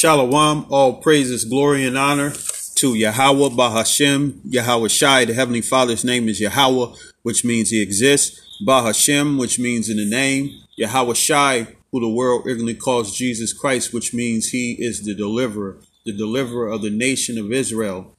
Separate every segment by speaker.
Speaker 1: Shalom, all praises, glory, and honor to Yahweh Bahashem, Yahweh Shai. The Heavenly Father's name is Yahweh, which means he exists. Bahashem, which means in the name. Yahweh Shai, who the world ignorantly calls Jesus Christ, which means he is the deliverer, the deliverer of the nation of Israel,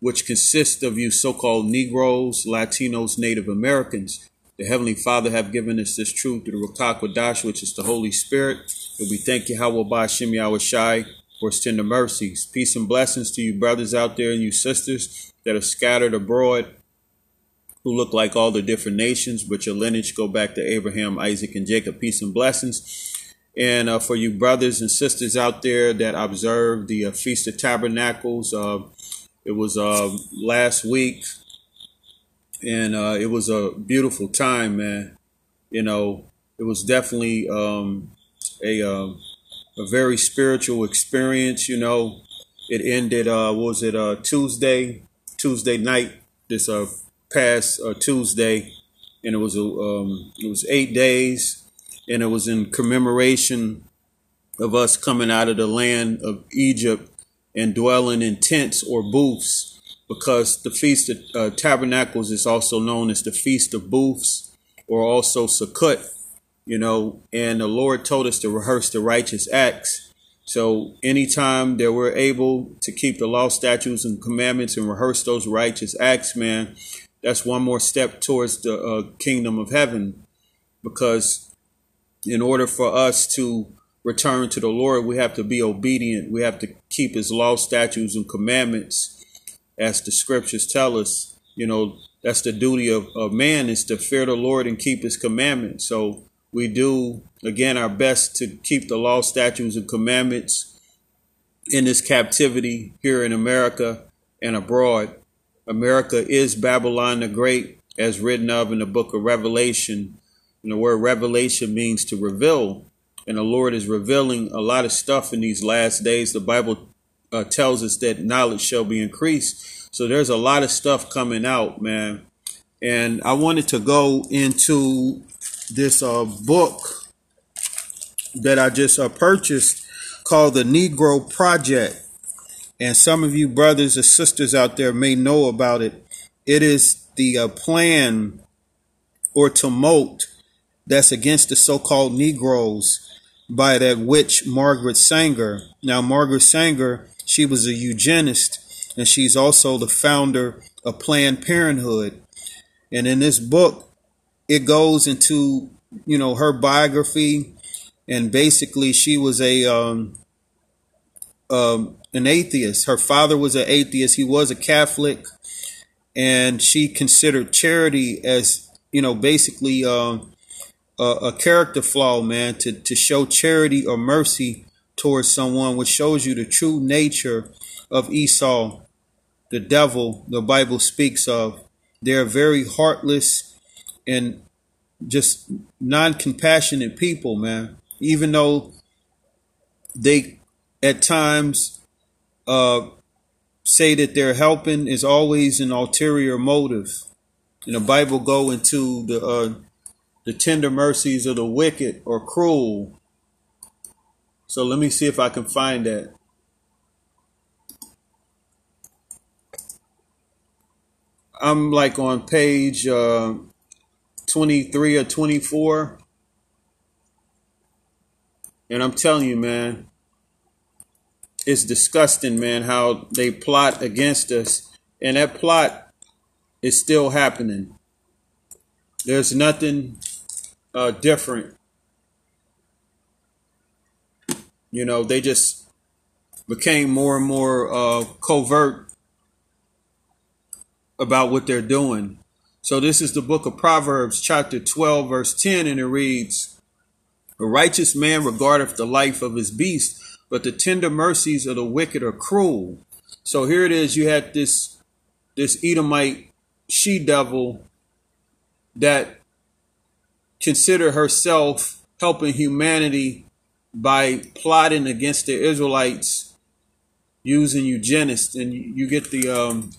Speaker 1: which consists of you so-called Negroes, Latinos, Native Americans. The Heavenly Father have given us this truth through the Ruach Kodash, which is the Holy Spirit. And we thank Yahweh Bahashem Yahweh Shai for his tender mercies. Peace and blessings to you brothers out there and you sisters that are scattered abroad who look like all the different nations, but your lineage go back to Abraham, Isaac, and Jacob. Peace and blessings. And uh, for you brothers and sisters out there that observe the uh, Feast of Tabernacles, uh, it was uh, last week, and uh, it was a beautiful time, man. You know, it was definitely um, a um, a very spiritual experience. You know, it ended. Uh, was it uh, Tuesday? Tuesday night. This uh past uh, Tuesday, and it was a um, it was eight days, and it was in commemoration of us coming out of the land of Egypt and dwelling in tents or booths, because the feast of uh, tabernacles is also known as the feast of booths, or also Sukkot you know, and the Lord told us to rehearse the righteous acts. So anytime that we're able to keep the law, statutes, and commandments and rehearse those righteous acts, man, that's one more step towards the uh, kingdom of heaven. Because in order for us to return to the Lord, we have to be obedient. We have to keep his law, statutes, and commandments as the scriptures tell us. You know, that's the duty of, of man is to fear the Lord and keep his commandments. So we do again our best to keep the law, statutes, and commandments in this captivity here in America and abroad. America is Babylon the Great, as written of in the book of Revelation. And the word revelation means to reveal. And the Lord is revealing a lot of stuff in these last days. The Bible uh, tells us that knowledge shall be increased. So there's a lot of stuff coming out, man. And I wanted to go into this uh, book that I just uh, purchased called the Negro Project. And some of you brothers and sisters out there may know about it. It is the uh, plan or tumult that's against the so-called Negroes by that witch Margaret Sanger. Now, Margaret Sanger, she was a eugenist, and she's also the founder of Planned Parenthood. And in this book, it goes into you know her biography, and basically she was a um, um, an atheist. Her father was an atheist. He was a Catholic, and she considered charity as you know basically uh, a, a character flaw, man. To to show charity or mercy towards someone, which shows you the true nature of Esau, the devil the Bible speaks of. They're very heartless and just non-compassionate people, man. Even though they at times uh, say that they're helping, is always an ulterior motive. And the Bible go into the uh, the tender mercies of the wicked or cruel. So let me see if I can find that. I'm like on page uh, 23 or 24. And I'm telling you, man, it's disgusting, man, how they plot against us. And that plot is still happening. There's nothing uh, different. You know, they just became more and more uh, covert about what they're doing. So this is the book of Proverbs, chapter 12, verse 10, and it reads, A righteous man regardeth the life of his beast, but the tender mercies of the wicked are cruel. So here it is, you had this this Edomite she devil that considered herself helping humanity by plotting against the Israelites using eugenists, and you get the um,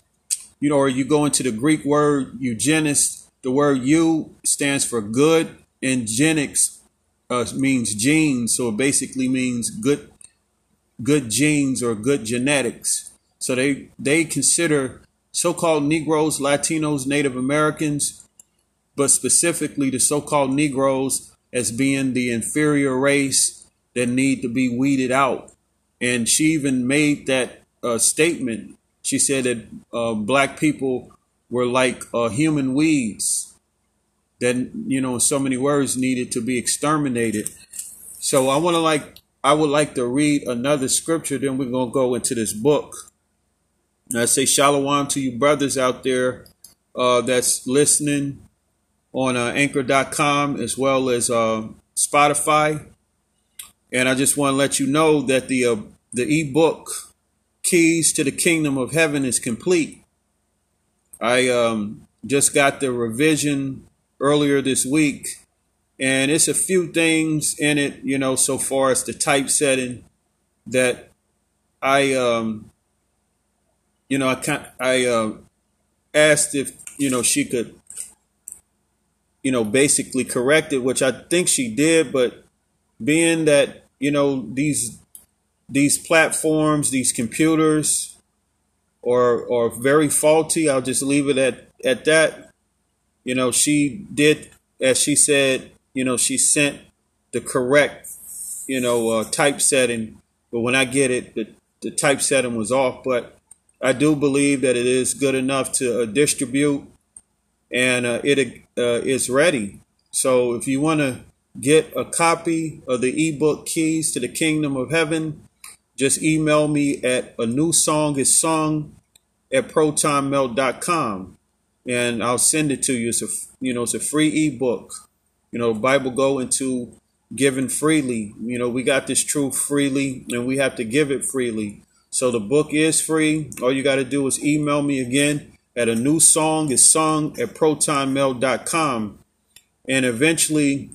Speaker 1: you know, or you go into the Greek word eugenist, the word "eu" stands for good, and genix uh, means genes, so it basically means good, good genes or good genetics. So they they consider so-called Negroes, Latinos, Native Americans, but specifically the so-called Negroes as being the inferior race that need to be weeded out. And she even made that uh, statement. She said that uh, black people were like uh, human weeds that, you know, so many words needed to be exterminated. So I want to like, I would like to read another scripture, then we're going to go into this book. And I say shalom to you brothers out there uh, that's listening on uh, anchor.com as well as uh, Spotify. And I just want to let you know that the uh, the ebook Keys to the Kingdom of Heaven is complete. I um, just got the revision earlier this week, and it's a few things in it, you know, so far as the typesetting that I, um, you know, I kind I uh, asked if you know she could, you know, basically correct it, which I think she did, but being that you know these these platforms, these computers, are are very faulty. I'll just leave it at at that. You know, she did as she said. You know, she sent the correct, you know, uh, typesetting. But when I get it, the the typesetting was off. But I do believe that it is good enough to uh, distribute, and uh, it uh, is ready. So if you want to get a copy of the ebook Keys to the Kingdom of Heaven, just email me at a new song is sung at protonmail.com and I'll send it to you. It's a you know it's a free ebook. You know, Bible go into giving freely. You know, we got this truth freely and we have to give it freely. So the book is free. All you got to do is email me again at a new song is sung at protonmail.com. And eventually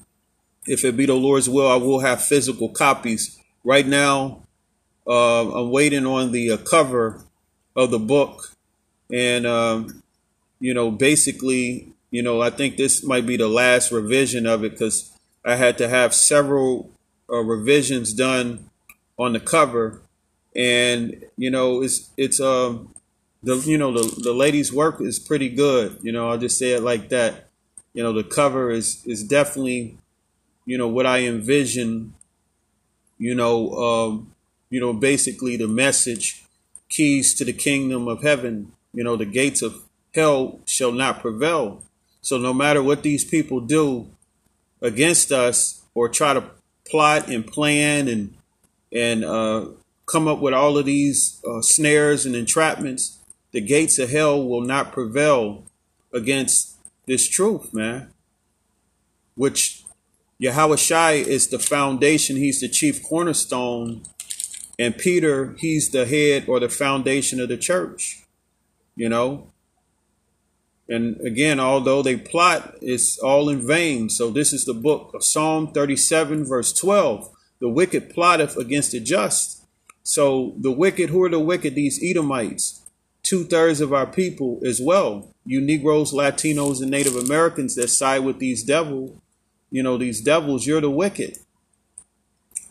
Speaker 1: if it be the Lord's will, I will have physical copies. Right now, uh, I'm waiting on the uh, cover of the book, and um, you know, basically, you know, I think this might be the last revision of it because I had to have several uh, revisions done on the cover, and you know, it's it's um the you know the the lady's work is pretty good. You know, I'll just say it like that. You know, the cover is is definitely you know what I envision. You know, um, you know, basically the message, keys to the kingdom of heaven. You know, the gates of hell shall not prevail. So no matter what these people do against us or try to plot and plan and and uh, come up with all of these uh, snares and entrapments, the gates of hell will not prevail against this truth, man. Which Yahweh Shai is the foundation, he's the chief cornerstone. And Peter, he's the head or the foundation of the church. You know? And again, although they plot, it's all in vain. So this is the book of Psalm 37, verse 12. The wicked plotteth against the just. So the wicked, who are the wicked? These Edomites, two thirds of our people as well. You Negroes, Latinos, and Native Americans that side with these devils you know, these devils, you're the wicked.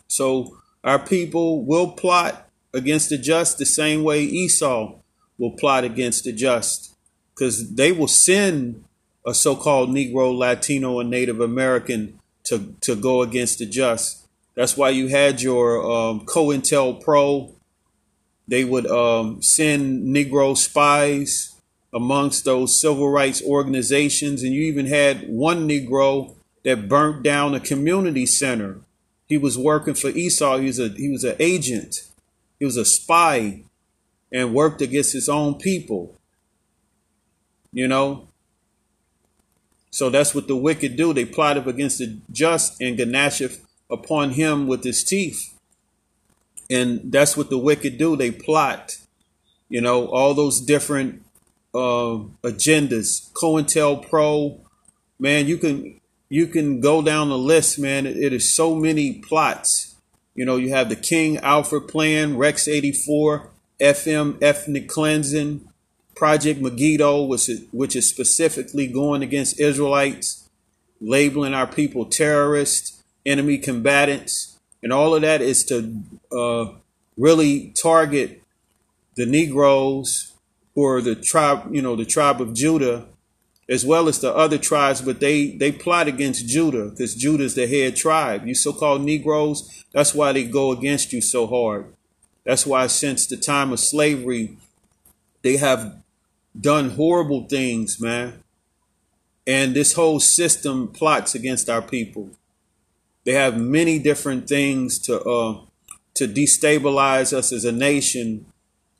Speaker 1: So our people will plot against the just the same way Esau will plot against the just because they will send a so-called Negro, Latino, and Native American to, to go against the just. That's why you had your um, COINTELPRO. They would um, send Negro spies amongst those civil rights organizations, and you even had one Negro that burnt down a community center. He was working for Esau. He was a he was an agent. He was a spy and worked against his own people. You know? So that's what the wicked do. They plotted against the just and ganasheth upon him with his teeth. And that's what the wicked do. They plot, you know, all those different uh, agendas. COINTELPRO, man, you can you can go down the list, man. It, is so many plots. You know, you have the King Alfred plan, Rex 84, FM ethnic cleansing, Project Megiddo, which is, which is specifically going against Israelites, labeling our people terrorists, enemy combatants, and all of that is to uh, really target the Negroes or the tribe, you know, the tribe of Judah, as well as the other tribes, but they they plot against Judah because Judah is the head tribe. You so-called Negroes, that's why they go against you so hard. That's why since the time of slavery, they have done horrible things, man. And this whole system plots against our people. They have many different things to uh, to destabilize us as a nation,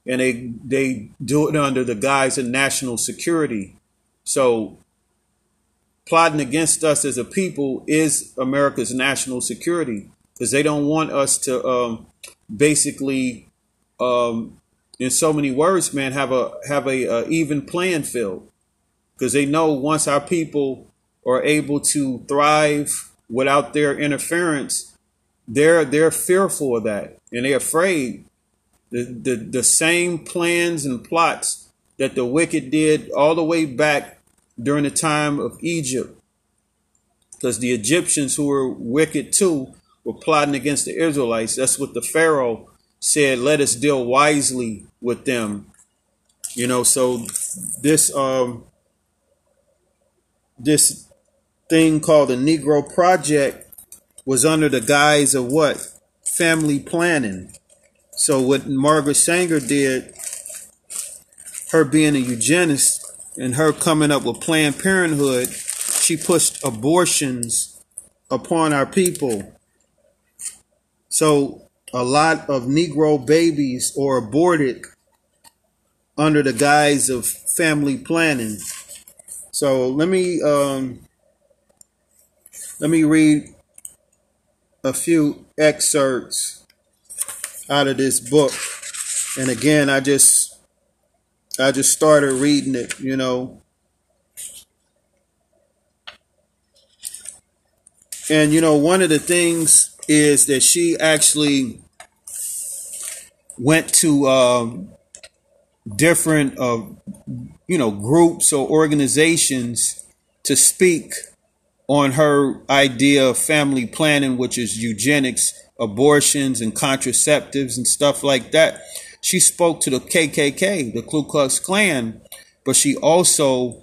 Speaker 1: and they they do it under the guise of national security. So, plotting against us as a people is America's national security because they don't want us to um, basically, um, in so many words, man, have a have a, a even playing field because they know once our people are able to thrive without their interference, they're they're fearful of that and they're afraid. The, the the same plans and plots that the wicked did all the way back during the time of Egypt. Because the Egyptians who were wicked too were plotting against the Israelites. That's what the Pharaoh said, let us deal wisely with them. You know, so this um this thing called the Negro Project was under the guise of what? Family planning. So what Margaret Sanger did, her being a eugenist and her coming up with Planned Parenthood, she pushed abortions upon our people. So a lot of Negro babies are aborted under the guise of family planning. So let me um, let me read a few excerpts out of this book. And again, I just I just started reading it, you know. And you know, one of the things is that she actually went to um, different, uh, you know, groups or organizations to speak on her idea of family planning, which is eugenics, abortions, and contraceptives and stuff like that. She spoke to the KKK, the Ku Klux Klan, but she also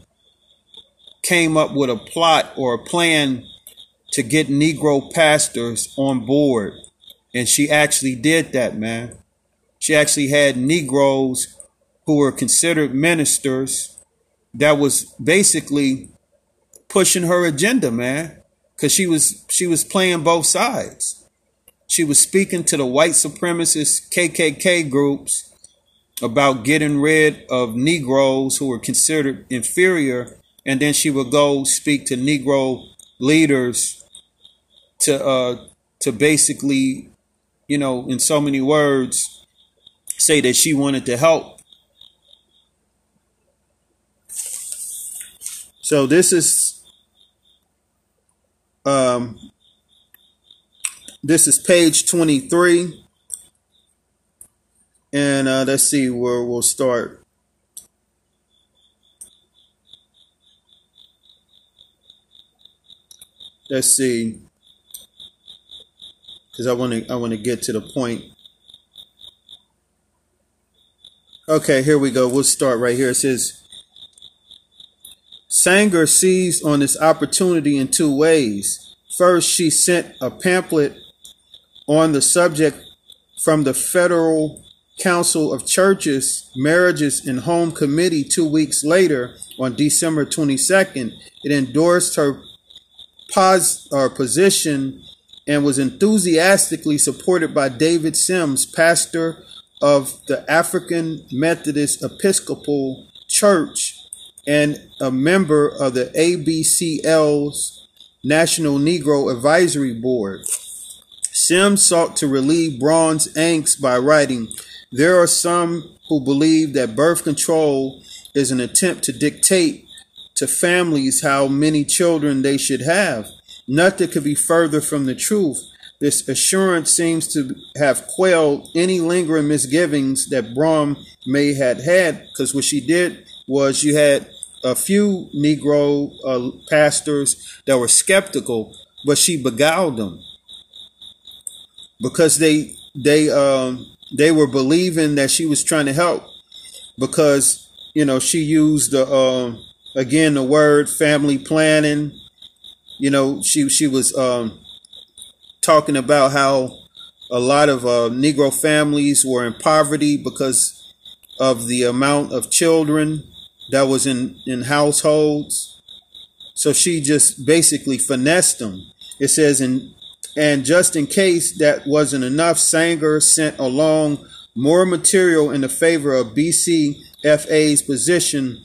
Speaker 1: came up with a plot or a plan to get Negro pastors on board. And she actually did that, man. She actually had Negroes who were considered ministers that was basically pushing her agenda, man. Cause she was she was playing both sides. She was speaking to the white supremacist KKK groups about getting rid of Negroes who were considered inferior, and then she would go speak to Negro leaders to uh, to basically, you know, in so many words, say that she wanted to help. So this is um, this is page 23. And uh, let's see where we'll start. Let's see. Because I want to I want to get to the point. Okay, here we go. We'll start right here. It says Sanger seized on this opportunity in two ways. First, she sent a pamphlet on the subject from the Federal Council of Churches, Marriages, and Home Committee two weeks later on December 22nd. It endorsed her pos- or position and was enthusiastically supported by David Sims, pastor of the African Methodist Episcopal Church and a member of the ABCL's National Negro Advisory Board. Sims sought to relieve Braun's angst by writing, There are some who believe that birth control is an attempt to dictate to families how many children they should have. Nothing could be further from the truth. This assurance seems to have quelled any lingering misgivings that Braun may have had, because what she did was you had a few Negro uh, pastors that were skeptical, but she beguiled them because they they um, they were believing that she was trying to help because you know she used the uh, again the word family planning. You know she she was um, talking about how a lot of uh, Negro families were in poverty because of the amount of children that was in, in households. So she just basically finessed them. It says, in, and just in case that wasn't enough, Sanger sent along more material in the favor of BCFA's position,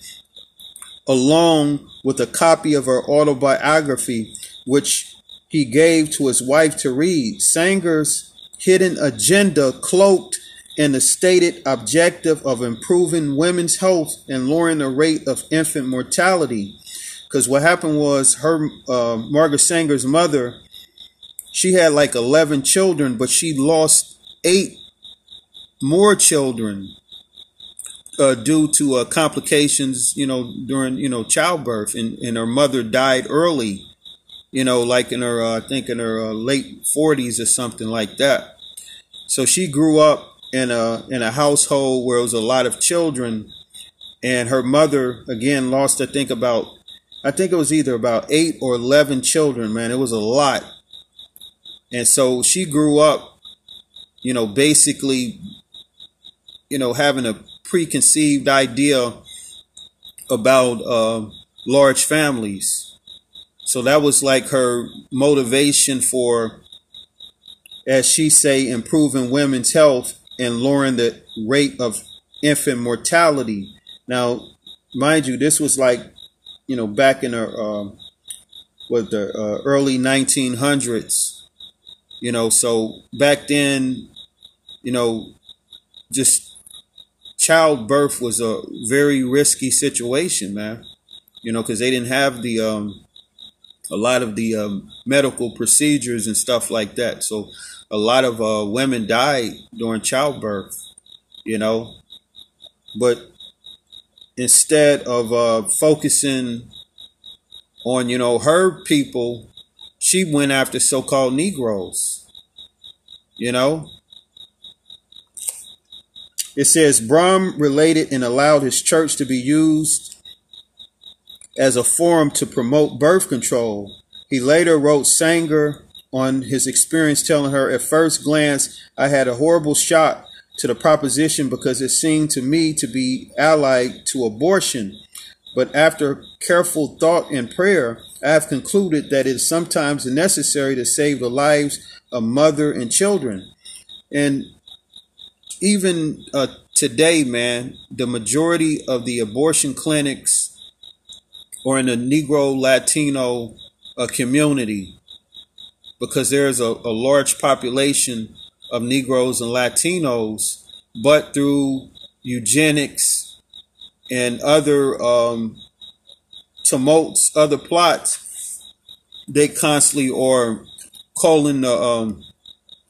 Speaker 1: along with a copy of her autobiography, which he gave to his wife to read. Sanger's hidden agenda cloaked in the stated objective of improving women's health and lowering the rate of infant mortality. Because what happened was her, uh, Margaret Sanger's mother, she had like 11 children, but she lost eight more children uh, due to uh, complications, you know, during, you know, childbirth. And, and her mother died early, you know, like in her, uh, I think in her uh, late 40s or something like that. So she grew up in a in a household where it was a lot of children, and her mother again lost I think about I think it was either about eight or eleven children. Man, it was a lot, and so she grew up, you know, basically, you know, having a preconceived idea about uh, large families. So that was like her motivation for, as she say, improving women's health and lowering the rate of infant mortality. Now, mind you, this was like, you know, back in the uh, what the uh, early 1900s. You know, so back then, you know, just childbirth was a very risky situation, man. You know, because they didn't have the um, a lot of the um, medical procedures and stuff like that. So a lot of uh, women died during childbirth, you know. But instead of uh, focusing on, you know, her people, she went after so called Negroes, you know. It says Braun related and allowed his church to be used as a forum to promote birth control. He later wrote Sanger on his experience, telling her, At first glance, I had a horrible shock to the proposition because it seemed to me to be allied to abortion. But after careful thought and prayer, I have concluded that it is sometimes necessary to save the lives of mother and children. And even uh, today, man, the majority of the abortion clinics are in the Negro Latino uh, community because there's a, a large population of Negroes and Latinos, but through eugenics and other um, tumults, other plots, they constantly are calling the um,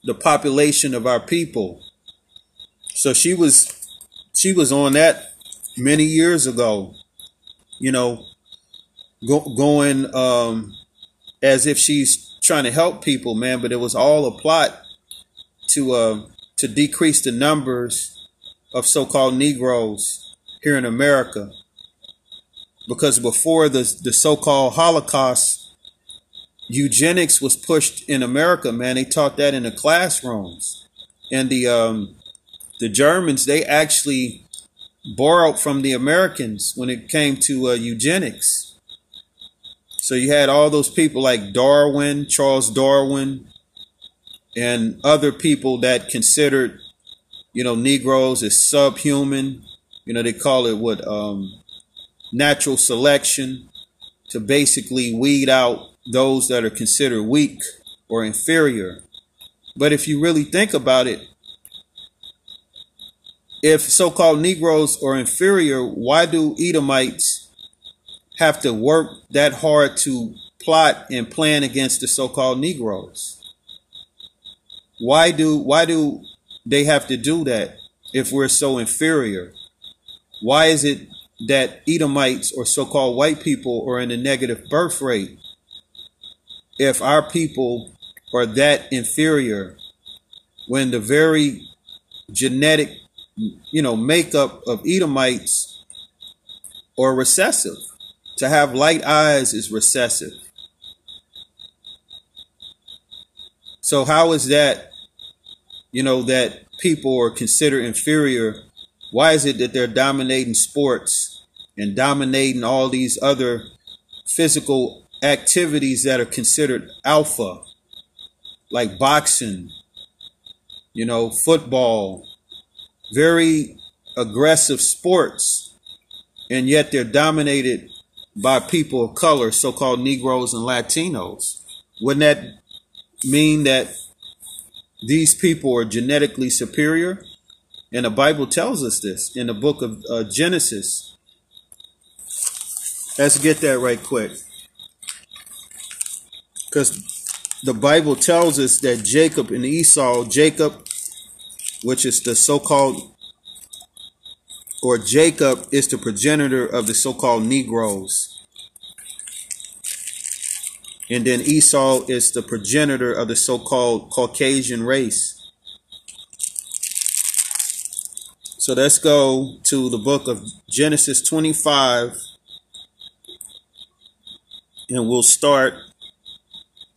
Speaker 1: the population of our people. So she was she was on that many years ago, you know, go, going um, as if she's trying to help people, man, but it was all a plot to uh, to decrease the numbers of so-called Negroes here in America. Because before the the so-called Holocaust, eugenics was pushed in America, man. They taught that in the classrooms, and the um, the Germans they actually borrowed from the Americans when it came to uh, eugenics so you had all those people like Darwin, Charles Darwin, and other people that considered, you know, Negroes as subhuman. You know, they call it what um, natural selection to basically weed out those that are considered weak or inferior. But if you really think about it, if so called Negroes are inferior, why do Edomites have to work that hard to plot and plan against the so-called Negroes? Why do why do they have to do that if we're so inferior? Why is it that Edomites or so-called white people are in a negative birth rate. If our people are that inferior, when the very genetic, you know, makeup of Edomites are recessive. To have light eyes is recessive. So how is that, you know, that people are considered inferior? Why is it that they're dominating sports and dominating all these other physical activities that are considered alpha, like boxing, you know, football, very aggressive sports, and yet they're dominated by people of color, so called Negroes and Latinos. Wouldn't that mean that these people are genetically superior? And the Bible tells us this in the book of uh, Genesis. Let's get that right quick. Because the Bible tells us that Jacob and Esau, Jacob, which is the so called, or Jacob is the progenitor of the so called Negroes. And then Esau is the progenitor of the so called Caucasian race. So let's go to the book of Genesis 25, and we'll start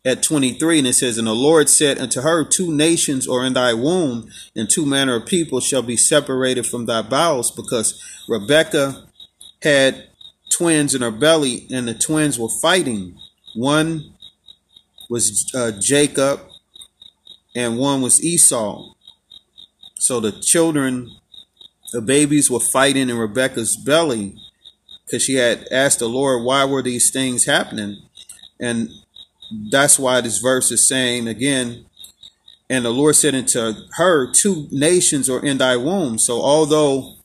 Speaker 1: at 23. And it says, And the Lord said unto her, Two nations are in thy womb, and two manner of people shall be separated from thy bowels, because Rebekah had twins in her belly, and the twins were fighting. One was uh, Jacob, and one was Esau. So the children, the babies were fighting in Rebecca's belly because she had asked the Lord, why were these things happening? And that's why this verse is saying again, and the Lord said unto her, Two nations are in thy womb. So although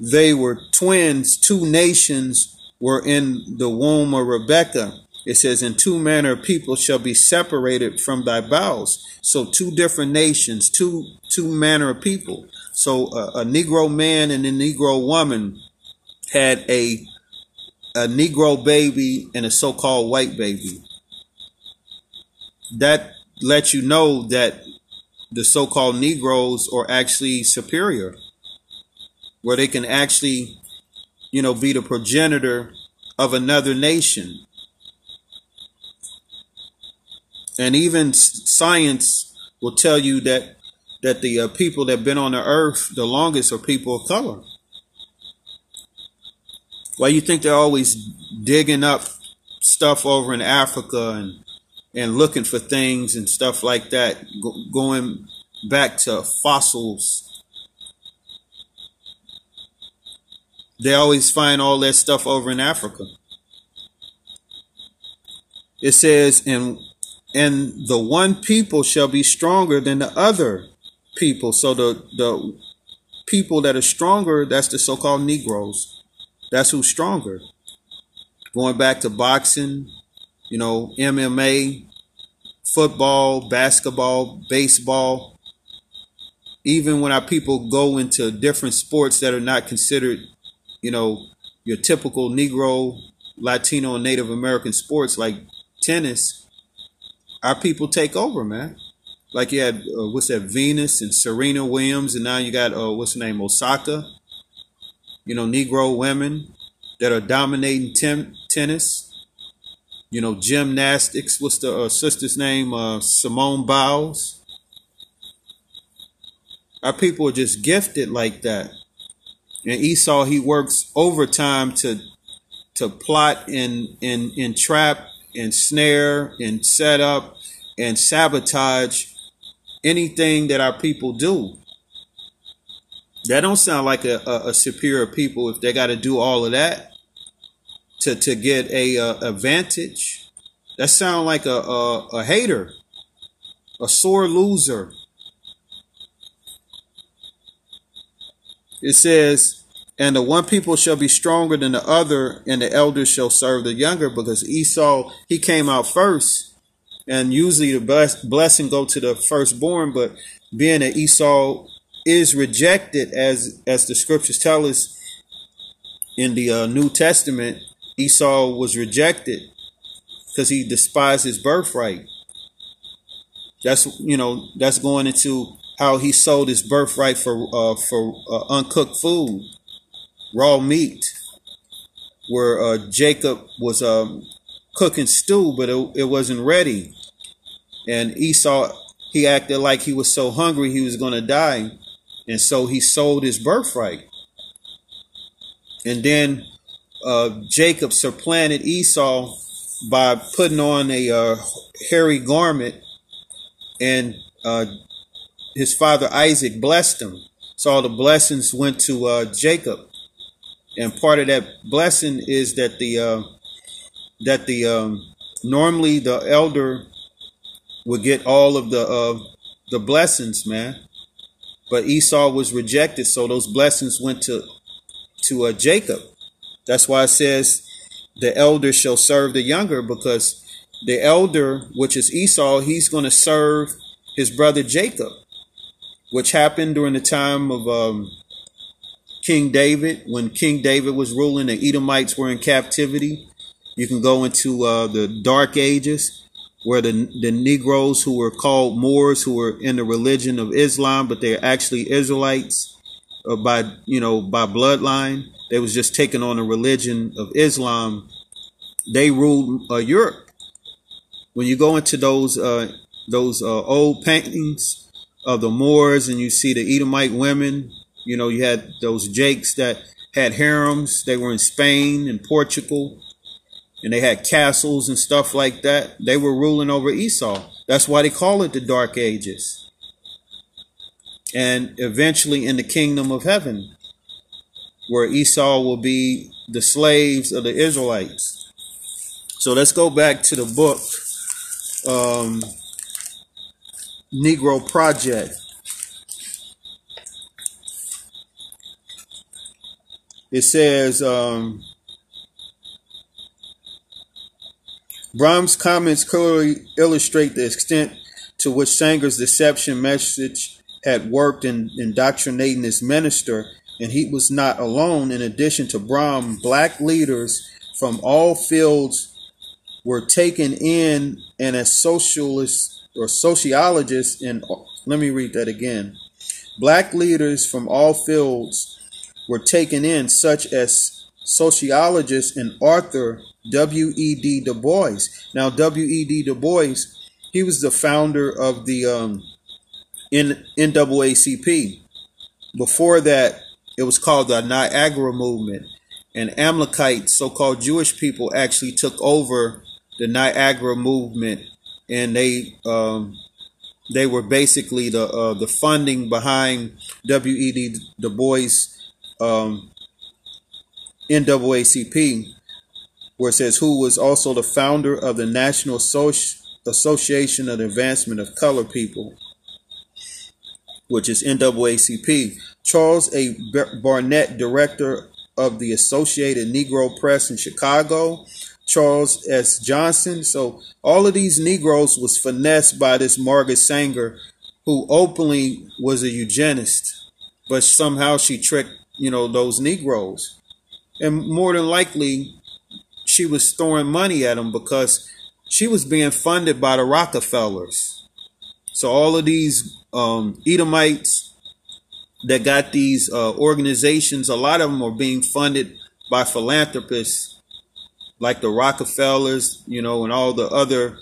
Speaker 1: they were twins, two nations were in the womb of Rebecca. It says, In two manner of people shall be separated from thy bowels. So two different nations, two two manner of people. So a Negro man and a Negro woman had a a Negro baby and a so-called white baby. That lets you know that the so-called Negroes are actually superior, where they can actually, you know, be the progenitor of another nation. and even science will tell you that that the uh, people that have been on the earth the longest are people of color. Why you think they're always digging up stuff over in Africa and and looking for things and stuff like that, go, going back to fossils. They always find all that stuff over in Africa. It says in and the one people shall be stronger than the other people. So the the people that are stronger, that's the so-called Negroes. That's who's stronger. Going back to boxing, you know, MMA, football, basketball, baseball. Even when our people go into different sports that are not considered, you know, your typical Negro, Latino, and Native American sports like tennis, our people take over, man. Like you had uh, what's that Venus and Serena Williams, and now you got uh, what's the name Osaka. You know, Negro women that are dominating tennis. You know, gymnastics. What's the uh, sister's name? Uh, Simone Biles. Our people are just gifted like that. And Esau, he works overtime to to plot and and and trap and snare and set up and sabotage anything that our people do. That don't sound like a, a, a superior people if they got to do all of that to, to get a, a advantage. That sound like a, a, a hater, a sore loser. It says, and the one people shall be stronger than the other, and the elders shall serve the younger, because Esau, he came out first. And usually the bless, blessing go to the firstborn, but being that Esau is rejected, as as the scriptures tell us, in the uh, New Testament, Esau was rejected because he despised his birthright. That's you know that's going into how he sold his birthright for uh, for uh, uncooked food, raw meat, where uh, Jacob was um, cooking stew, but it, it wasn't ready, and Esau he acted like he was so hungry he was going to die, and so he sold his birthright. And then uh, Jacob supplanted Esau by putting on a uh, hairy garment, and uh, his father Isaac blessed him. So all the blessings went to uh, Jacob, and part of that blessing is that the uh, that the um, normally the elder would get all of the uh, the blessings, man. But Esau was rejected, so those blessings went to to uh, Jacob. That's why it says the elder shall serve the younger, because the elder, which is Esau, he's going to serve his brother Jacob, which happened during the time of um, King David. When King David was ruling, the Edomites were in captivity. You can go into uh, the Dark Ages where the, the Negroes who were called Moors, who were in the religion of Islam, but they're actually Israelites uh, by, you know, by bloodline. They was just taking on the religion of Islam. They ruled uh, Europe. When you go into those uh, those uh, old paintings of the Moors and you see the Edomite women, you know, you had those Jakes that had harems. They were in Spain and Portugal and they had castles and stuff like that. They were ruling over Esau. That's why they call it the Dark Ages. And eventually in the kingdom of heaven, where Esau will be the slaves of the Israelites. So let's go back to the book, um, Negro Project. It says, um, Braun's comments clearly illustrate the extent to which Sanger's deception message had worked in indoctrinating his minister, and he was not alone. In addition to Brahm, black leaders from all fields were taken in, and as socialists or sociologists, and let me read that again. Black leaders from all fields were taken in, such as sociologists and author W.E.B. Du Bois. Now, W.E.B. Du Bois, he was the founder of the um, NAACP. Before that, it was called the Niagara Movement. And Amalekite, so called Jewish people, actually took over the Niagara Movement. And they um, they were basically the uh, the funding behind W.E.B. Du Bois um, NAACP where it says, who was also the founder of the National Association of the Advancement of Colored People, which is NAACP. Charles A. Barnett, director of the Associated Negro Press in Chicago. Charles S. Johnson. So all of these Negroes was finessed by this Margaret Sanger, who openly was a eugenist, but somehow she tricked, you know, those Negroes. And more than likely, she was throwing money at him because she was being funded by the Rockefellers. So all of these um, Edomites that got these uh, organizations, a lot of them are being funded by philanthropists like the Rockefellers, you know, and all the other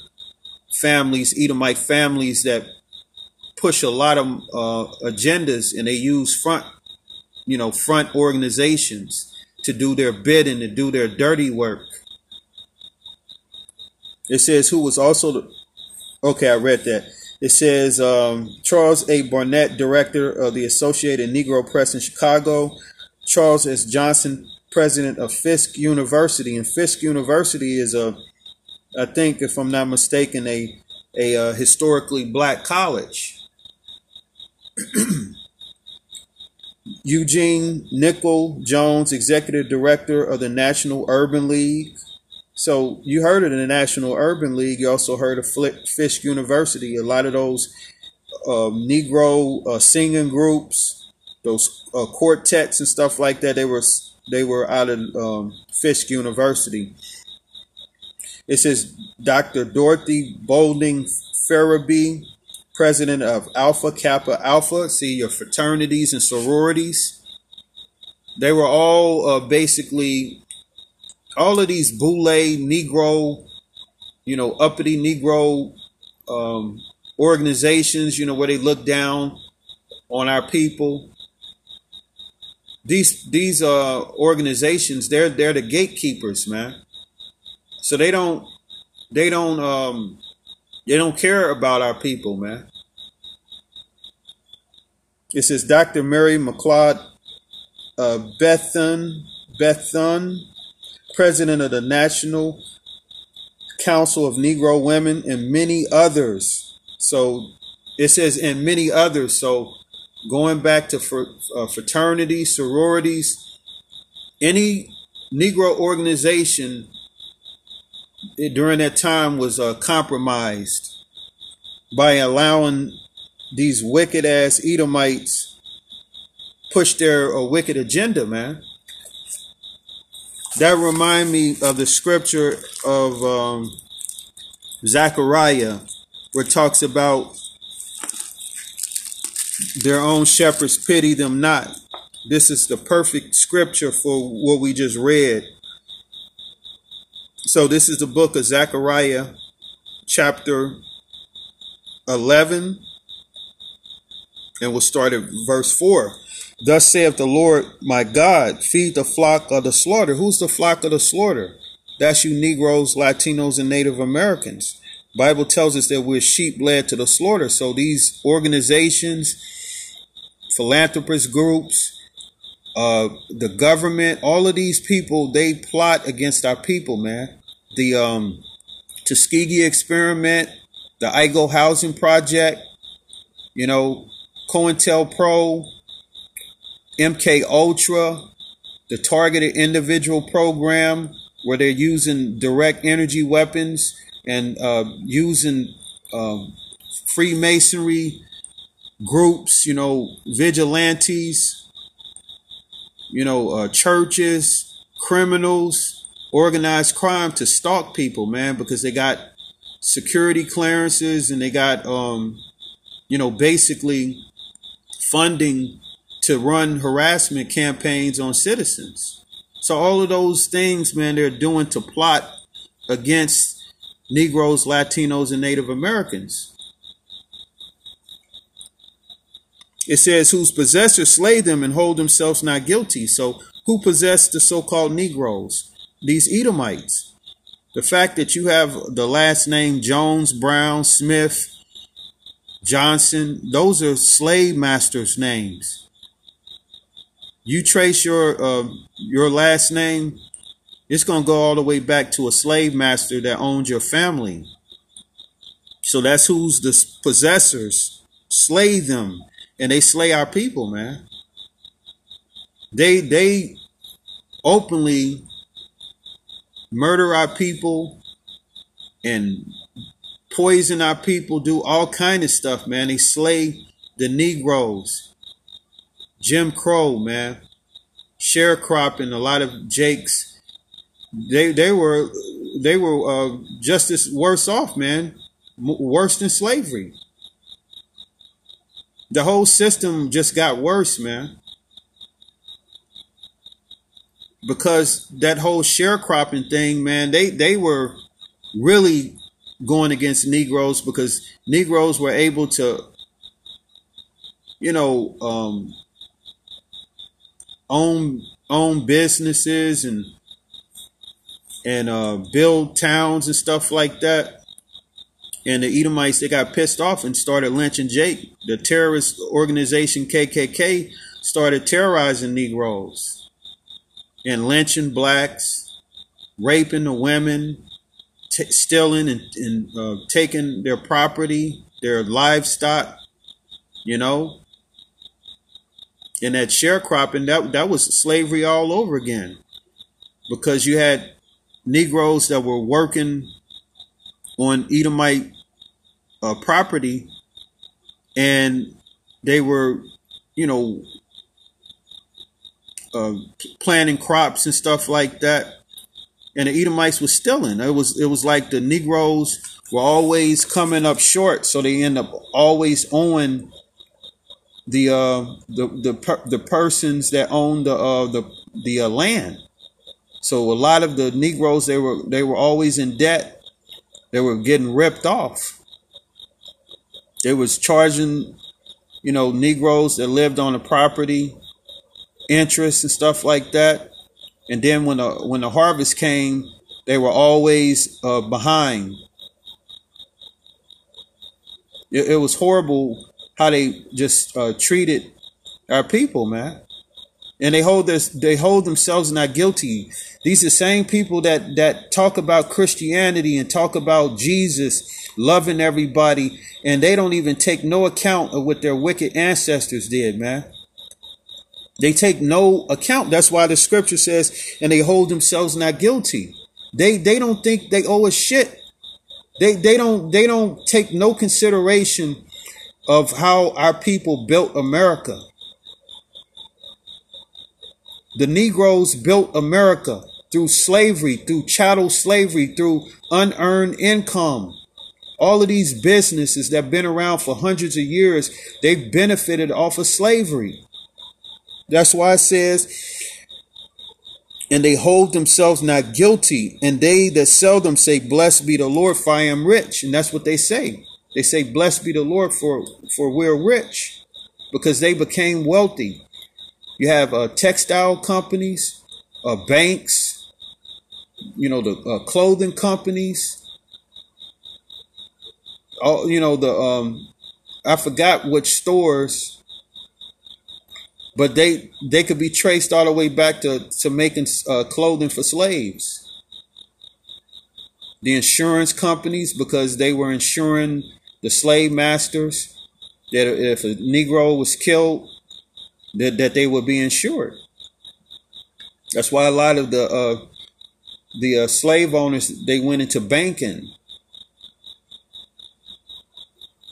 Speaker 1: families, Edomite families that push a lot of uh, agendas and they use front, you know, front organizations to do their bidding, to do their dirty work. It says who was also the. Okay, I read that. It says um, Charles A. Barnett, director of the Associated Negro Press in Chicago. Charles S. Johnson, president of Fisk University, and Fisk University is a, I think, if I'm not mistaken, a a uh, historically black college. Eugene Kinckle Jones, executive director of the National Urban League. So you heard of the National Urban League. You also heard of Fisk University. A lot of those uh, Negro uh, singing groups, those uh, quartets and stuff like that, they were They were out of um, Fisk University. It says Dr. Dorothy Boulding Ferebee, president of Alpha Kappa Alpha. See your fraternities and sororities. They were all uh, basically all of these boule Negro, you know, uppity Negro um, organizations. You know where they look down on our people. These these uh, organizations, they're they're the gatekeepers, man. So they don't they don't um, they don't care about our people, man. It says Dr. Mary McLeod uh, Bethune, Bethune, president of the National Council of Negro Women, and many others. So it says, and many others. So going back to uh, fraternities, sororities, any Negro organization during that time was uh, compromised by allowing these wicked ass Edomites push their uh, wicked agenda, man. That remind me of the scripture of um, Zechariah, where it talks about their own shepherds pity them not. This is the perfect scripture for what we just read. So this is the book of Zechariah, chapter 11, and we'll start at verse 4. Thus saith the Lord my God, feed the flock of the slaughter. Who's the flock of the slaughter? That's you Negroes, Latinos, and Native Americans. Bible tells us that we're sheep led to the slaughter. So these organizations, philanthropist groups, uh, the government, all of these people, they plot against our people, man. The um, Tuskegee experiment, the Igoe housing project, you know, COINTELPRO, MK Ultra, the targeted individual program where they're using direct energy weapons and uh, using um, Freemasonry groups, you know, vigilantes, you know, uh, churches, criminals, organized crime to stalk people, man, because they got security clearances and they got, um, you know, basically funding to run harassment campaigns on citizens. So all of those things, man, they're doing to plot against Negroes, Latinos, and Native Americans. It says, whose possessors slay them and hold themselves not guilty. So, who possessed the so called Negroes? These Edomites. The fact that you have the last name Jones, Brown, Smith, Johnson, those are slave masters' names. You trace your uh, your last name, it's going to go all the way back to a slave master that owned your family. So that's who's the possessors. Slay them and they slay our people, man. They they openly murder our people and poison our people, do all kind of stuff, man. They slay the Negroes. Jim Crow, man. Sharecropping, a lot of Jakes. They they were they were uh, just as worse off, man. M- worse than slavery the whole system just got worse, man. Because that whole sharecropping thing, man, they they were really going against Negroes because Negroes were able to, you know, um, own own businesses and and uh, build towns and stuff like that. And the Edomites, they got pissed off and started lynching Jake. The terrorist organization KKK started terrorizing Negroes and lynching blacks, raping the women, stealing and, and uh, taking their property, their livestock, you know. And that sharecropping, that, that was slavery all over again. Because you had Negroes that were working on Edomite uh, property, and they were, you know, uh, planting crops and stuff like that. And the Edomites was stealing. It was it was like the Negroes were always coming up short, so they end up always owing the uh, the the the persons that owned the uh, the the uh, land. So a lot of the Negroes they were they were always in debt. They were getting ripped off. They was charging, you know, Negroes that lived on the property interest and stuff like that. And then when the when the harvest came, they were always uh, behind. It, it was horrible how they just uh, treated our people, man. And they hold this, they hold themselves not guilty. These are the same people that that talk about Christianity and talk about Jesus loving everybody, and they don't even take no account of what their wicked ancestors did, man. They take no account. That's why the scripture says, and they hold themselves not guilty. They they don't think they owe a shit. They they don't they don't take no consideration of how our people built America. The Negroes built America through slavery, through chattel slavery, through unearned income. All of these businesses that have been around for hundreds of years, they've benefited off of slavery. That's why it says, and they hold themselves not guilty, and they that seldom say, Blessed be the Lord, for I am rich. And that's what they say. They say, Blessed be the Lord, for, for we're rich, because they became wealthy. You have uh, textile companies, uh, banks, you know, the uh, clothing companies. All you know, the um, I forgot which stores, but they they could be traced all the way back to to making uh, clothing for slaves. The insurance companies because they were insuring the slave masters that if a Negro was killed, that, that they would be insured. That's why a lot of the uh, the uh, slave owners they went into banking.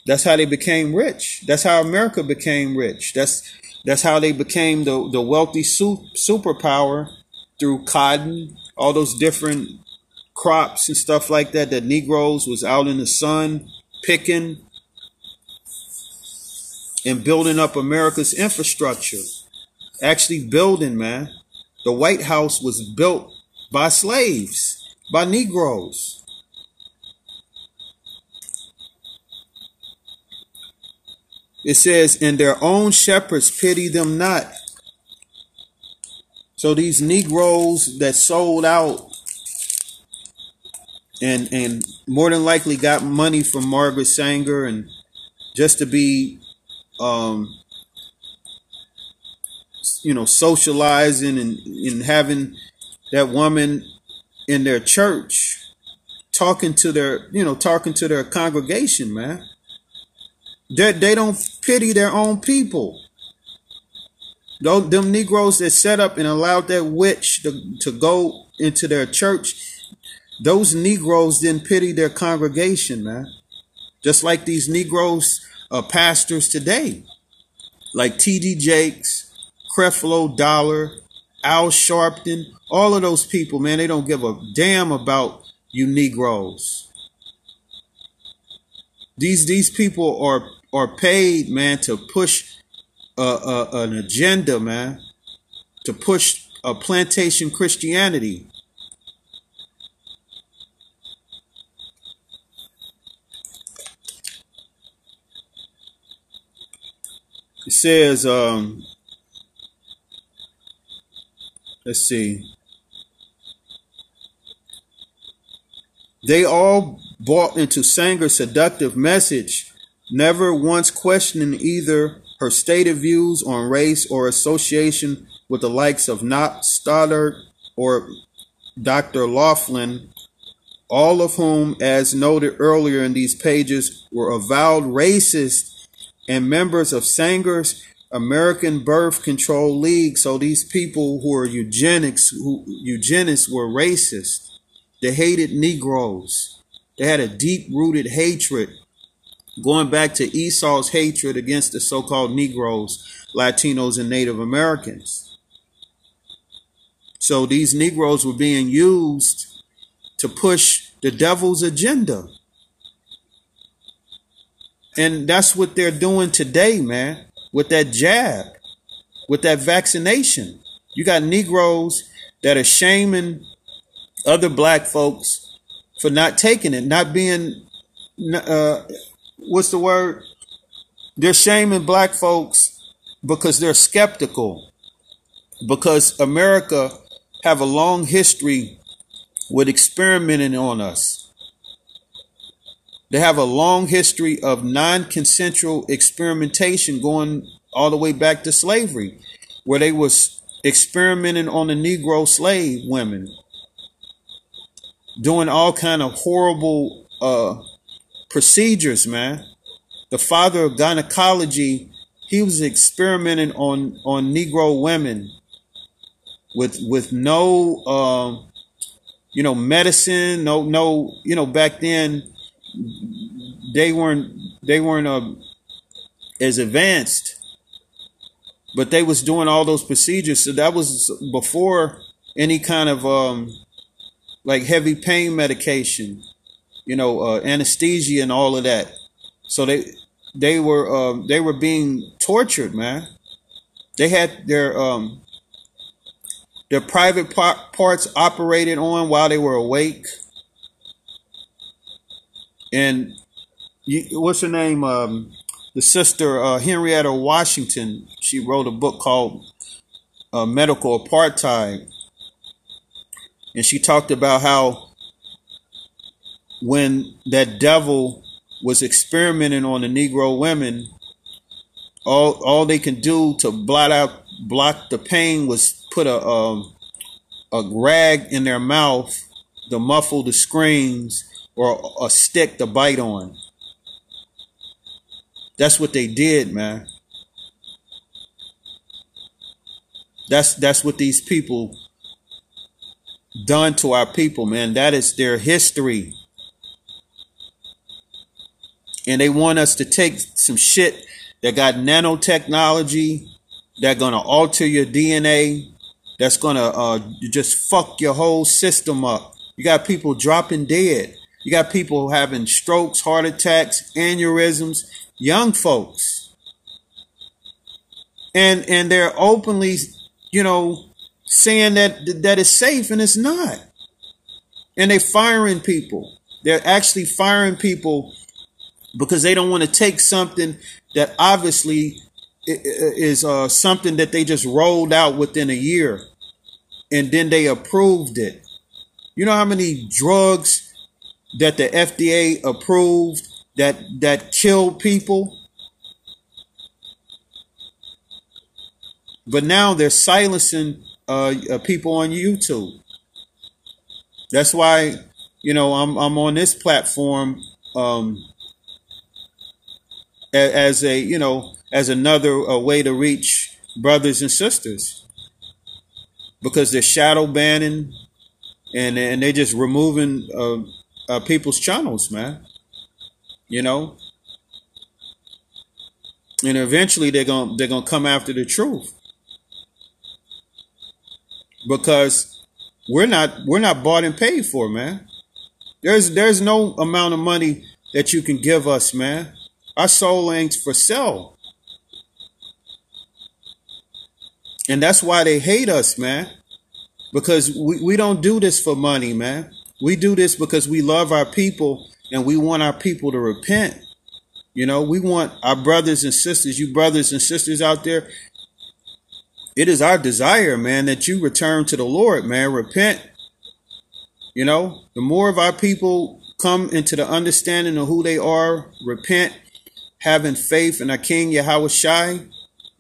Speaker 1: That's how they became rich. That's how America became rich. That's that's how they became the the wealthy su- superpower through cotton, all those different crops and stuff like that. That Negroes was out in the sun picking and building up America's infrastructure. Actually, building, man. The White House was built by slaves, by Negroes. It says, and their own shepherds pity them not. So these Negroes that sold out and and more than likely got money from Margaret Sanger and just to be um, you know, socializing and, and having that woman in their church talking to their, you know, talking to their congregation, man. They, they don't pity their own people. Those, them Negroes that set up and allowed that witch to, to go into their church, those Negroes didn't pity their congregation, man. Just like these Negroes uh, pastors today, like T.D. Jakes, Creflo Dollar, Al Sharpton, all of those people, man, they don't give a damn about you Negroes. These these people are are paid, man, to push uh, uh, an agenda, man, to push a plantation Christianity. It says, um, let's see. They all bought into Sanger's seductive message, never once questioning either her stated views on race or association with the likes of Knox Stoddard or Dr. Laughlin, all of whom, as noted earlier in these pages, were avowed racist and members of Sanger's American Birth Control League. So these people who are eugenics, who eugenists were racist. They hated Negroes. They had a deep rooted hatred going back to Esau's hatred against the so-called Negroes, Latinos, and Native Americans. So these Negroes were being used to push the devil's agenda. And that's what they're doing today, man, with that jab, with that vaccination. You got Negroes that are shaming other black folks for not taking it, not being, uh, what's the word? They're shaming black folks because they're skeptical. Because America have a long history with experimenting on us. They have a long history of non-consensual experimentation going all the way back to slavery, where they was experimenting on the Negro slave women, doing all kind of horrible uh, procedures, man. The father of gynecology, he was experimenting on on Negro women with with no um, you know medicine, no no you know back then they weren't they weren't uh, as advanced, but they was doing all those procedures. So that was before any kind of um, like heavy pain medication, you know, uh, anesthesia and all of that. So they they were uh, they were being tortured, man. They had their um, their private parts operated on while they were awake. And you, what's her name? Um, the sister uh, Henrietta Washington. She wrote a book called uh, Medical Apartheid, and she talked about how when that devil was experimenting on the Negro women, all all they can do to blot out block the pain was put a um, a rag in their mouth to muffle the screams or a stick to bite on. That's what they did, man. That's that's what these people done to our people, man. That is their history. And they want us to take some shit that got nanotechnology that gonna alter your DNA, that's gonna uh, just fuck your whole system up. You got people dropping dead. You got people having strokes, heart attacks, aneurysms, young folks. And and they're openly, you know, saying that that is safe and it's not. And they're firing people. They're actually firing people because they don't want to take something that obviously is uh, something that they just rolled out within a year and then they approved it. You know how many drugs that the FDA approved that that killed people? But now they're silencing uh, uh, people on YouTube. That's why you know I'm I'm on this platform um, as a you know as another a way to reach brothers and sisters because they're shadow banning and and they're just removing uh, uh, people's channels, man. You know, and eventually they're gonna they're gonna come after the truth because we're not we're not bought and paid for, man. There's there's no amount of money that you can give us, man. Our soul ain't for sale. And that's why they hate us, man. Because we, we don't do this for money, man. We do this because we love our people and we want our people to repent. You know, we want our brothers and sisters, you brothers and sisters out there. It is our desire, man, that you return to the Lord, man. Repent. You know, the more of our people come into the understanding of who they are, repent, having faith in our King Yahweh Shai,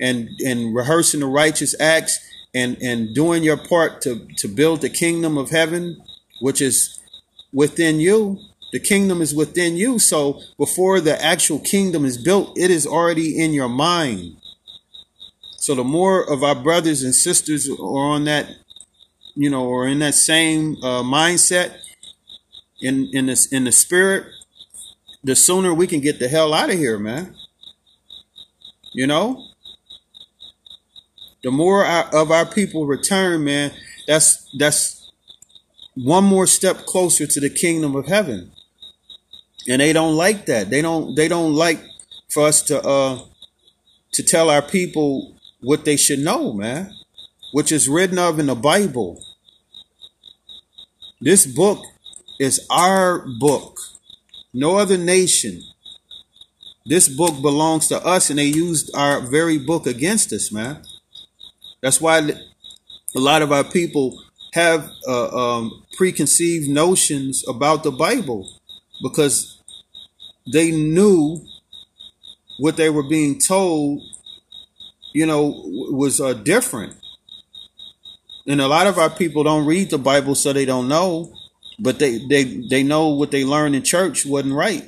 Speaker 1: and and rehearsing the righteous acts and and doing your part to to build the kingdom of heaven which is within you. The kingdom is within you. So before the actual kingdom is built it is already in your mind. So the more of our brothers and sisters are on that you know or in that same uh, mindset in in this in the spirit the sooner we can get the hell out of here man. You know? The more our, of our people return, man, that's that's one more step closer to the kingdom of heaven. And they don't like that. They don't they don't like for us to uh to tell our people what they should know, man, which is written of in the Bible. This book is our book. No other nation. This book belongs to us, and they used our very book against us, man. That's why a lot of our people have uh, um, preconceived notions about the Bible because they knew what they were being told, you know, was uh, different. And a lot of our people don't read the Bible, so they don't know, but they they they know what they learned in church wasn't right.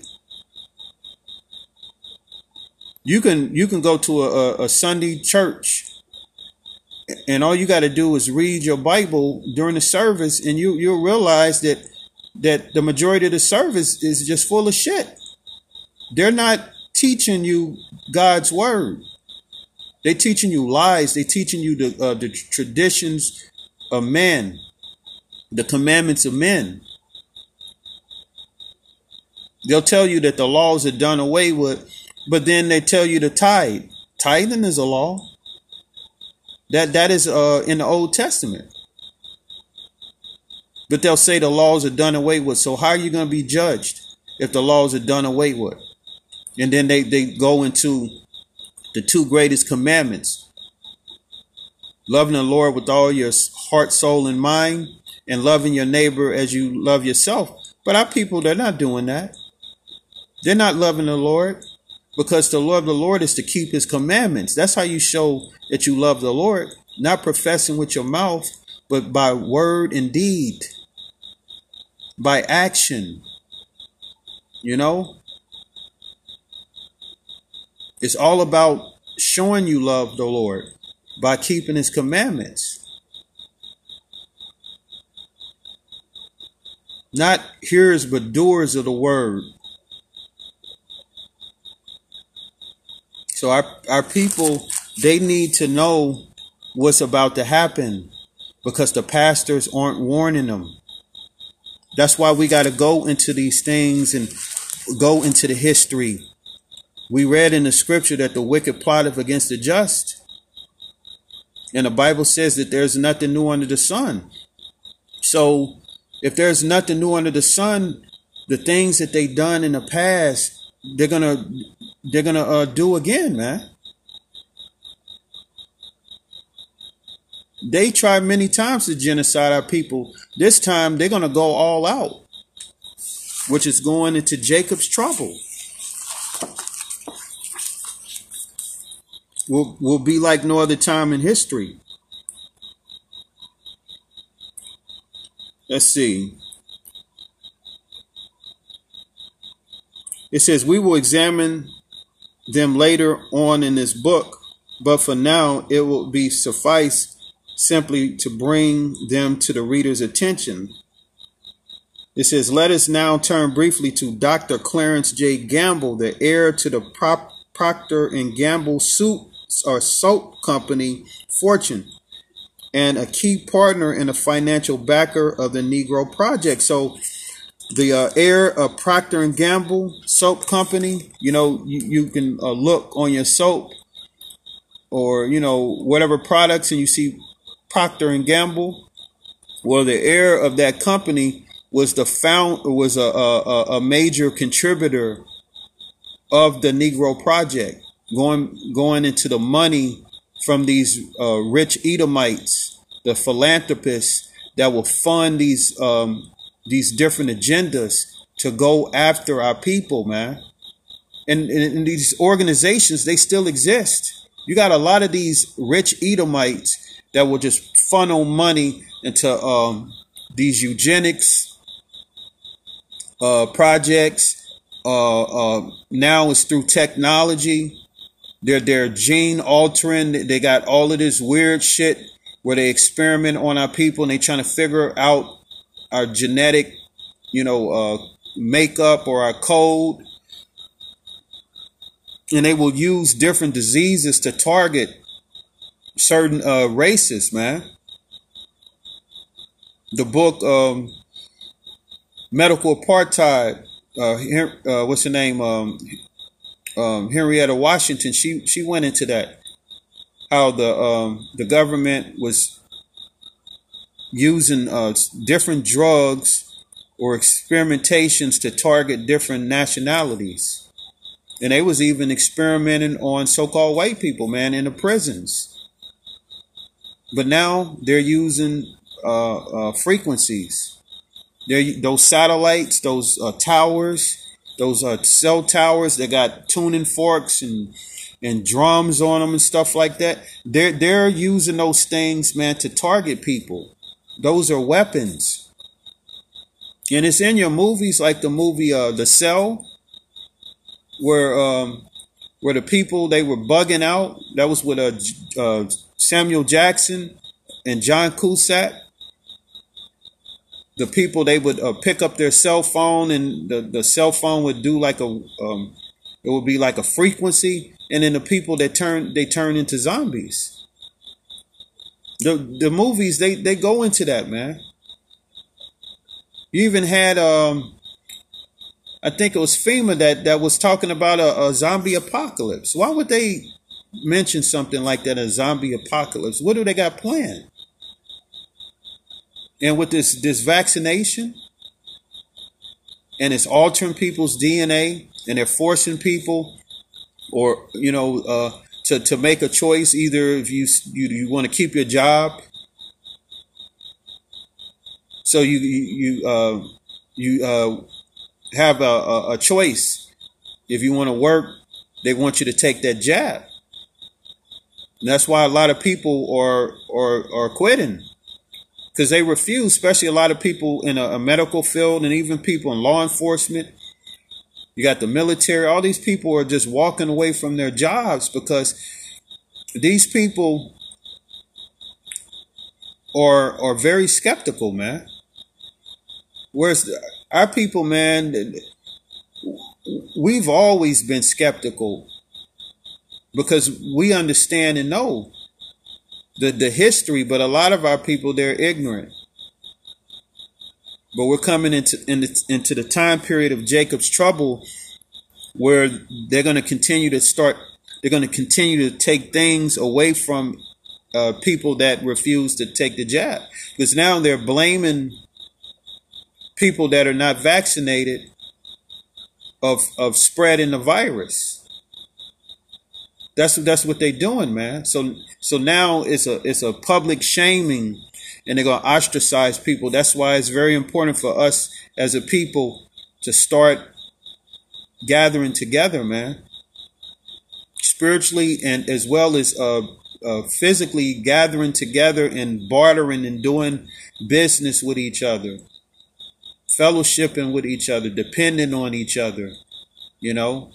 Speaker 1: You can you can go to a, a Sunday church, and all you got to do is read your Bible during the service, and you you'll realize that that the majority of the service is just full of shit. They're not teaching you God's word. They're teaching you lies. They're teaching you the uh, the traditions of men, the commandments of men. They'll tell you that the laws are done away with, but then they tell you to tithe. Tithing is a law. That that is uh, in the Old Testament. But they'll say the laws are done away with. So how are you going to be judged if the laws are done away with? And then they, they go into the two greatest commandments loving the Lord with all your heart, soul, and mind, and loving your neighbor as you love yourself. But our people, they're not doing that. They're not loving the Lord because to love the Lord is to keep his commandments. That's how you show that you love the Lord, not professing with your mouth, but by word and deed, by action. You know, it's all about showing you love the Lord by keeping his commandments. Not hearers, but doers of the word. So our, our people, they need to know what's about to happen because the pastors aren't warning them. That's why we got to go into these things and go into the history we read in the scripture that the wicked plotteth against the just. And the Bible says that there's nothing new under the sun. So if there's nothing new under the sun, the things that they done in the past, they're gonna they're gonna uh, do again, man. They tried many times to genocide our people. This time they're gonna go all out, which is going into Jacob's trouble. will, will be like no other time in history. Let's see. It says, We will examine them later on in this book, but for now it will be suffice simply to bring them to the reader's attention. It says, Let us now turn briefly to Dr. Clarence J. Gamble, the heir to the prop- Procter and Gamble soup or soap company Fortune and a key partner and a financial backer of the Negro Project. So the uh, heir of Procter and Gamble soap company, you know, you, you can uh, look on your soap or you know whatever products and you see Procter and Gamble. Well, the heir of that company was the found was a, a, a major contributor of the Negro Project going going into the money from these uh, rich Edomites, the philanthropists that will fund these um, these different agendas to go after our people, man. And, and, and these organizations, they still exist. You got a lot of these rich Edomites that will just funnel money into um, these eugenics uh, projects. Uh, uh, now it's through technology they're they're gene altering. They got all of this weird shit where they experiment on our people and they trying to figure out our genetic, you know, uh, makeup or our code. And they will use different diseases to target certain uh, races, man. the book um, Medical Apartheid. Uh, uh, what's her name? Um, um, Henrietta Washington. She she went into that how the um, the government was using uh, different drugs or experimentations to target different nationalities. And they was even experimenting on so-called white people, man, in the prisons. But now they're using uh, uh, frequencies. They're, those satellites, those uh, towers, those uh, cell towers that got tuning forks and and drums on them and stuff like that. They're they're using those things, man, to target people. Those are weapons. And it's in your movies, like the movie uh, The Cell, where um, where the people they were bugging out. That was with uh, uh, Samuel Jackson and John Cusack. The people they would uh, pick up their cell phone, and the, the cell phone would do like a um, it would be like a frequency, and then the people that turn they turn into zombies. The the movies they they go into that man. You even had um I think it was FEMA that that was talking about a, a zombie apocalypse. Why would they mention something like that a zombie apocalypse? What do they got planned? And with this this vaccination and it's altering people's DNA and they're forcing people or you know uh, to to make a choice either if you you, you want to keep your job. So you you uh, you uh, have a, a choice. If you want to work they want you to take that jab and that's why a lot of people are are, are quitting. Because they refuse especially a lot of people in a, a medical field and even people in law enforcement you got the military. All these people are just walking away from their jobs because these people are are very skeptical, man. Whereas our people, man, we've always been skeptical because we understand and know the, the history, but a lot of our people, they're ignorant. But we're coming into into the time period of Jacob's trouble, where they're going to continue to start. They're going to continue to take things away from uh, people that refuse to take the jab, because now they're blaming people that are not vaccinated of of spreading the virus. That's that's what they're doing, man. So so now it's a it's a public shaming and they're going to ostracize people. That's why it's very important for us as a people to start gathering together, man. Spiritually and as well as uh, uh, physically gathering together and bartering and doing business with each other, fellowshipping with each other, depending on each other, you know.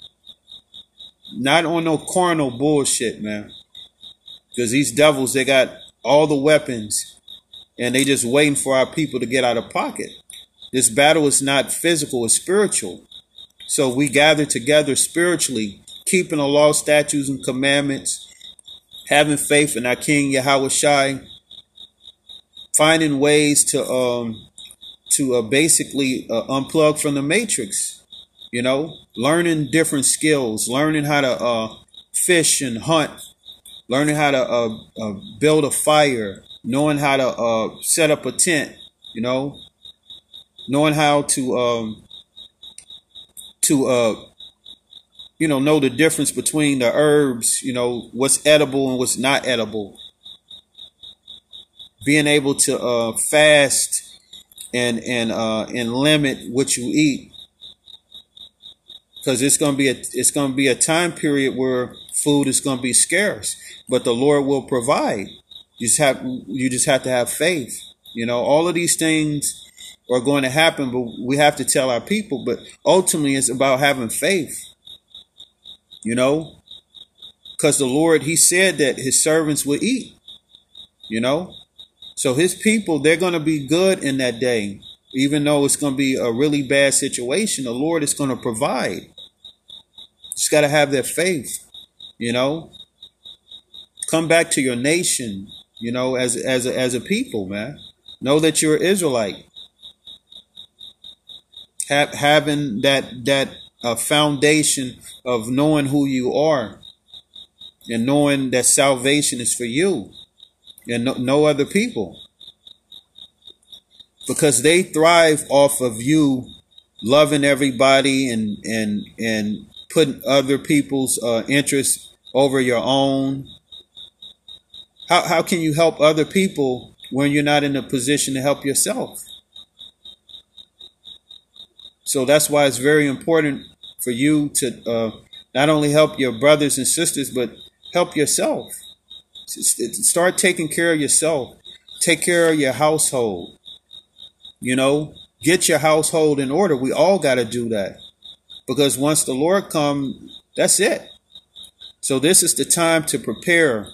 Speaker 1: Not on no carnal bullshit, man. Because these devils, they got all the weapons and they just waiting for our people to get out of pocket. This battle is not physical, it's spiritual. So we gather together spiritually, keeping the law, statutes, and commandments, having faith in our King Yahweh Shai, finding ways to um to uh, basically uh, unplug from the matrix, you know, learning different skills, learning how to uh, fish and hunt, learning how to uh, uh, build a fire, knowing how to uh, set up a tent, you know, knowing how to um, to uh, you know know the difference between the herbs, you know, what's edible and what's not edible. Being able to uh, fast and and uh, and limit what you eat, because it's gonna be a it's gonna be a time period where food is gonna be scarce, but the Lord will provide. You just have you just have to have faith. You know, all of these things are going to happen, but we have to tell our people. But ultimately, it's about having faith. You know, because the Lord, He said that His servants will eat. You know, so His people, they're going to be good in that day, even though it's going to be a really bad situation. The Lord is going to provide. Just got to have that faith. You know, come back to your nation you know, as as a, as a people, man. Know that you're an Israelite. Have, having that that uh, foundation of knowing who you are and knowing that salvation is for you and no, no other people because they thrive off of you loving everybody and and and putting other people's uh, interests over your own how, how can you help other people when you're not in a position to help yourself so that's why it's very important for you to uh, not only help your brothers and sisters but help yourself start taking care of yourself take care of your household you know, get your household in order. We all got to do that. Because once the Lord come, that's it. So this is the time to prepare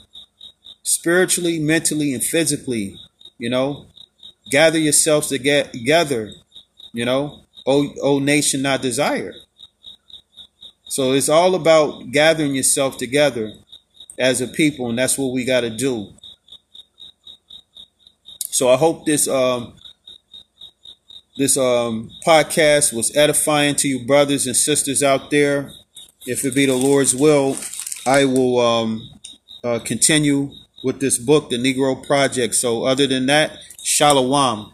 Speaker 1: spiritually, mentally, and physically, you know. Gather yourselves together, you know. O, o nation not desire. So it's all about gathering yourself together as a people, and that's what we got to do. So I hope this um, this um, podcast was edifying to you, brothers and sisters out there. If it be the Lord's will, I will um, uh, continue with this book, The Negro Project. So, other than that, Shalom.